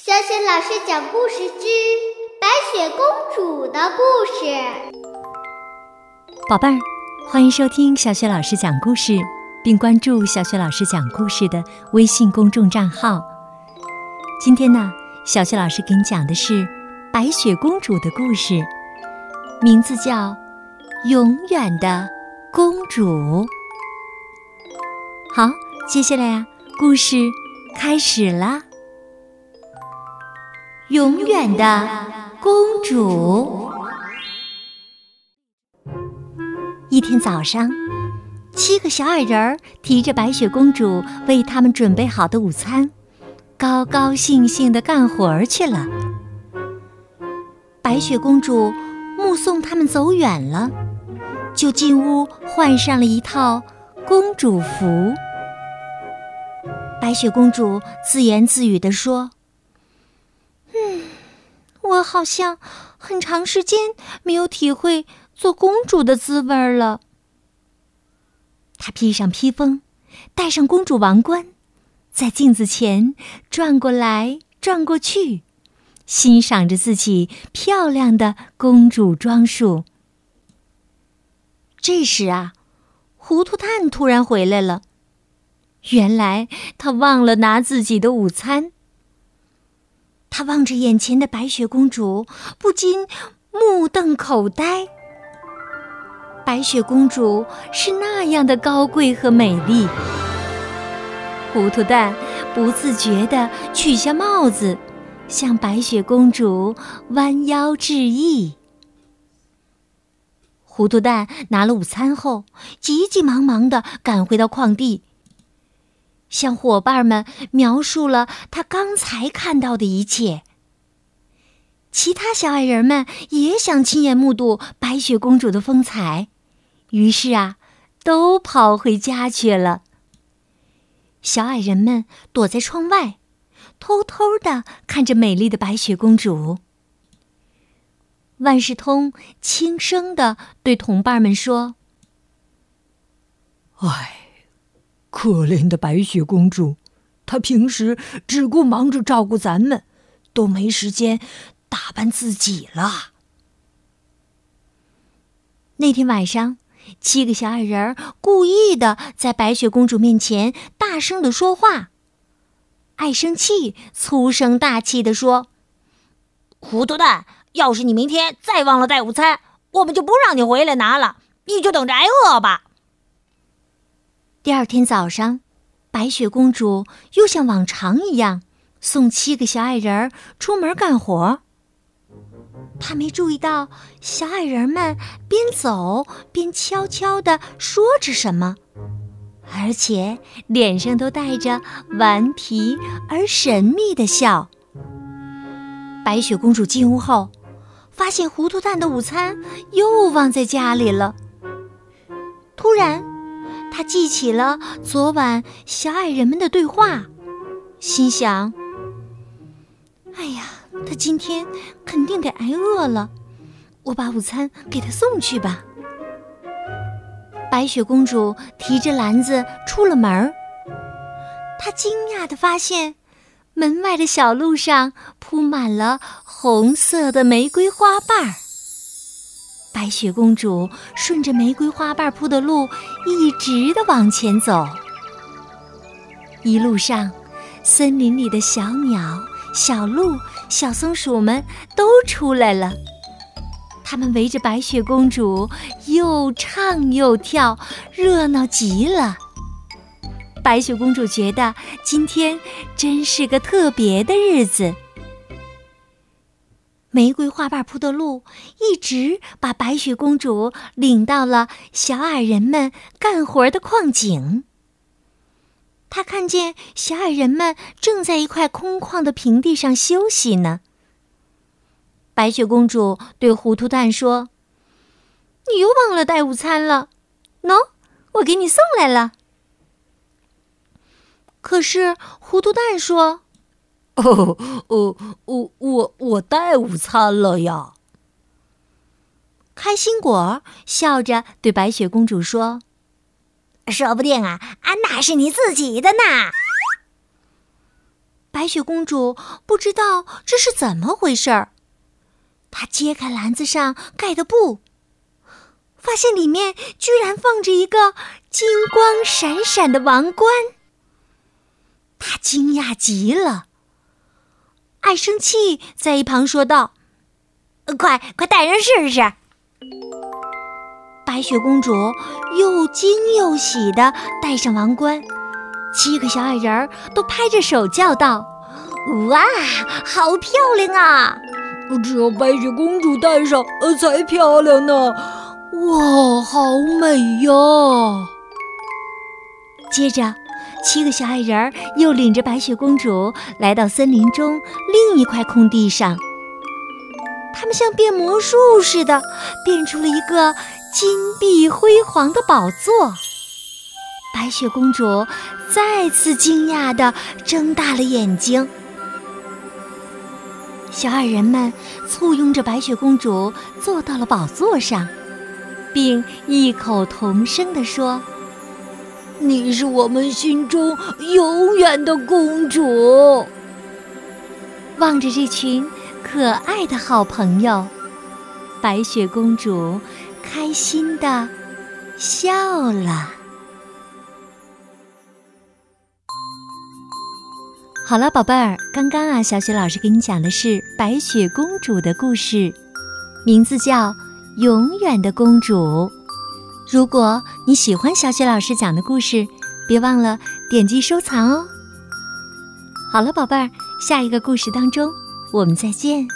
小雪老师讲故事之白雪公主的故事。宝贝儿，欢迎收听小雪老师讲故事，并关注小雪老师讲故事的微信公众账号。今天呢，小雪老师给你讲的是白雪公主的故事，名字叫《永远的公主》。好，接下来呀，故事开始啦。永远的公主。一天早上，七个小矮人提着白雪公主为他们准备好的午餐，高高兴兴的干活去了。白雪公主目送他们走远了，就进屋换上了一套公主服。白雪公主自言自语地说。我好像很长时间没有体会做公主的滋味了。她披上披风，戴上公主王冠，在镜子前转过来转过去，欣赏着自己漂亮的公主装束。这时啊，糊涂蛋突然回来了。原来他忘了拿自己的午餐。他望着眼前的白雪公主，不禁目瞪口呆。白雪公主是那样的高贵和美丽。糊涂蛋不自觉地取下帽子，向白雪公主弯腰致意。糊涂蛋拿了午餐后，急急忙忙地赶回到矿地。向伙伴们描述了他刚才看到的一切。其他小矮人们也想亲眼目睹白雪公主的风采，于是啊，都跑回家去了。小矮人们躲在窗外，偷偷的看着美丽的白雪公主。万事通轻声的对同伴们说：“唉。”可怜的白雪公主，她平时只顾忙着照顾咱们，都没时间打扮自己了。那天晚上，七个小矮人故意的在白雪公主面前大声的说话。爱生气，粗声大气的说：“糊涂蛋，要是你明天再忘了带午餐，我们就不让你回来拿了，你就等着挨饿吧。”第二天早上，白雪公主又像往常一样送七个小矮人儿出门干活。她没注意到小矮人们边走边悄悄地说着什么，而且脸上都带着顽皮而神秘的笑。白雪公主进屋后，发现糊涂蛋的午餐又忘在家里了。突然。他记起了昨晚小矮人们的对话，心想：“哎呀，他今天肯定得挨饿了，我把午餐给他送去吧。”白雪公主提着篮子出了门儿，她惊讶地发现，门外的小路上铺满了红色的玫瑰花瓣儿。白雪公主顺着玫瑰花瓣铺的路，一直的往前走。一路上，森林里的小鸟、小鹿、小松鼠们都出来了，它们围着白雪公主又唱又跳，热闹极了。白雪公主觉得今天真是个特别的日子。玫瑰花瓣铺的路，一直把白雪公主领到了小矮人们干活的矿井。她看见小矮人们正在一块空旷的平地上休息呢。白雪公主对糊涂蛋说：“你又忘了带午餐了，喏，我给你送来了。”可是糊涂蛋说。哦哦，我我我带午餐了呀！开心果笑着对白雪公主说：“说不定啊，安娜是你自己的呢。”白雪公主不知道这是怎么回事儿。她揭开篮子上盖的布，发现里面居然放着一个金光闪闪的王冠。她惊讶极了。爱生气在一旁说道：“快快戴上试试！”白雪公主又惊又喜地戴上王冠，七个小矮人儿都拍着手叫道：“哇，好漂亮啊！只有白雪公主戴上才漂亮呢！哇，好美呀！”接着。七个小矮人又领着白雪公主来到森林中另一块空地上。他们像变魔术似的，变出了一个金碧辉煌的宝座。白雪公主再次惊讶地睁大了眼睛。小矮人们簇拥着白雪公主坐到了宝座上，并异口同声地说。你是我们心中永远的公主。望着这群可爱的好朋友，白雪公主开心的笑了。好了，宝贝儿，刚刚啊，小雪老师给你讲的是白雪公主的故事，名字叫《永远的公主》。如果你喜欢小雪老师讲的故事，别忘了点击收藏哦。好了，宝贝儿，下一个故事当中，我们再见。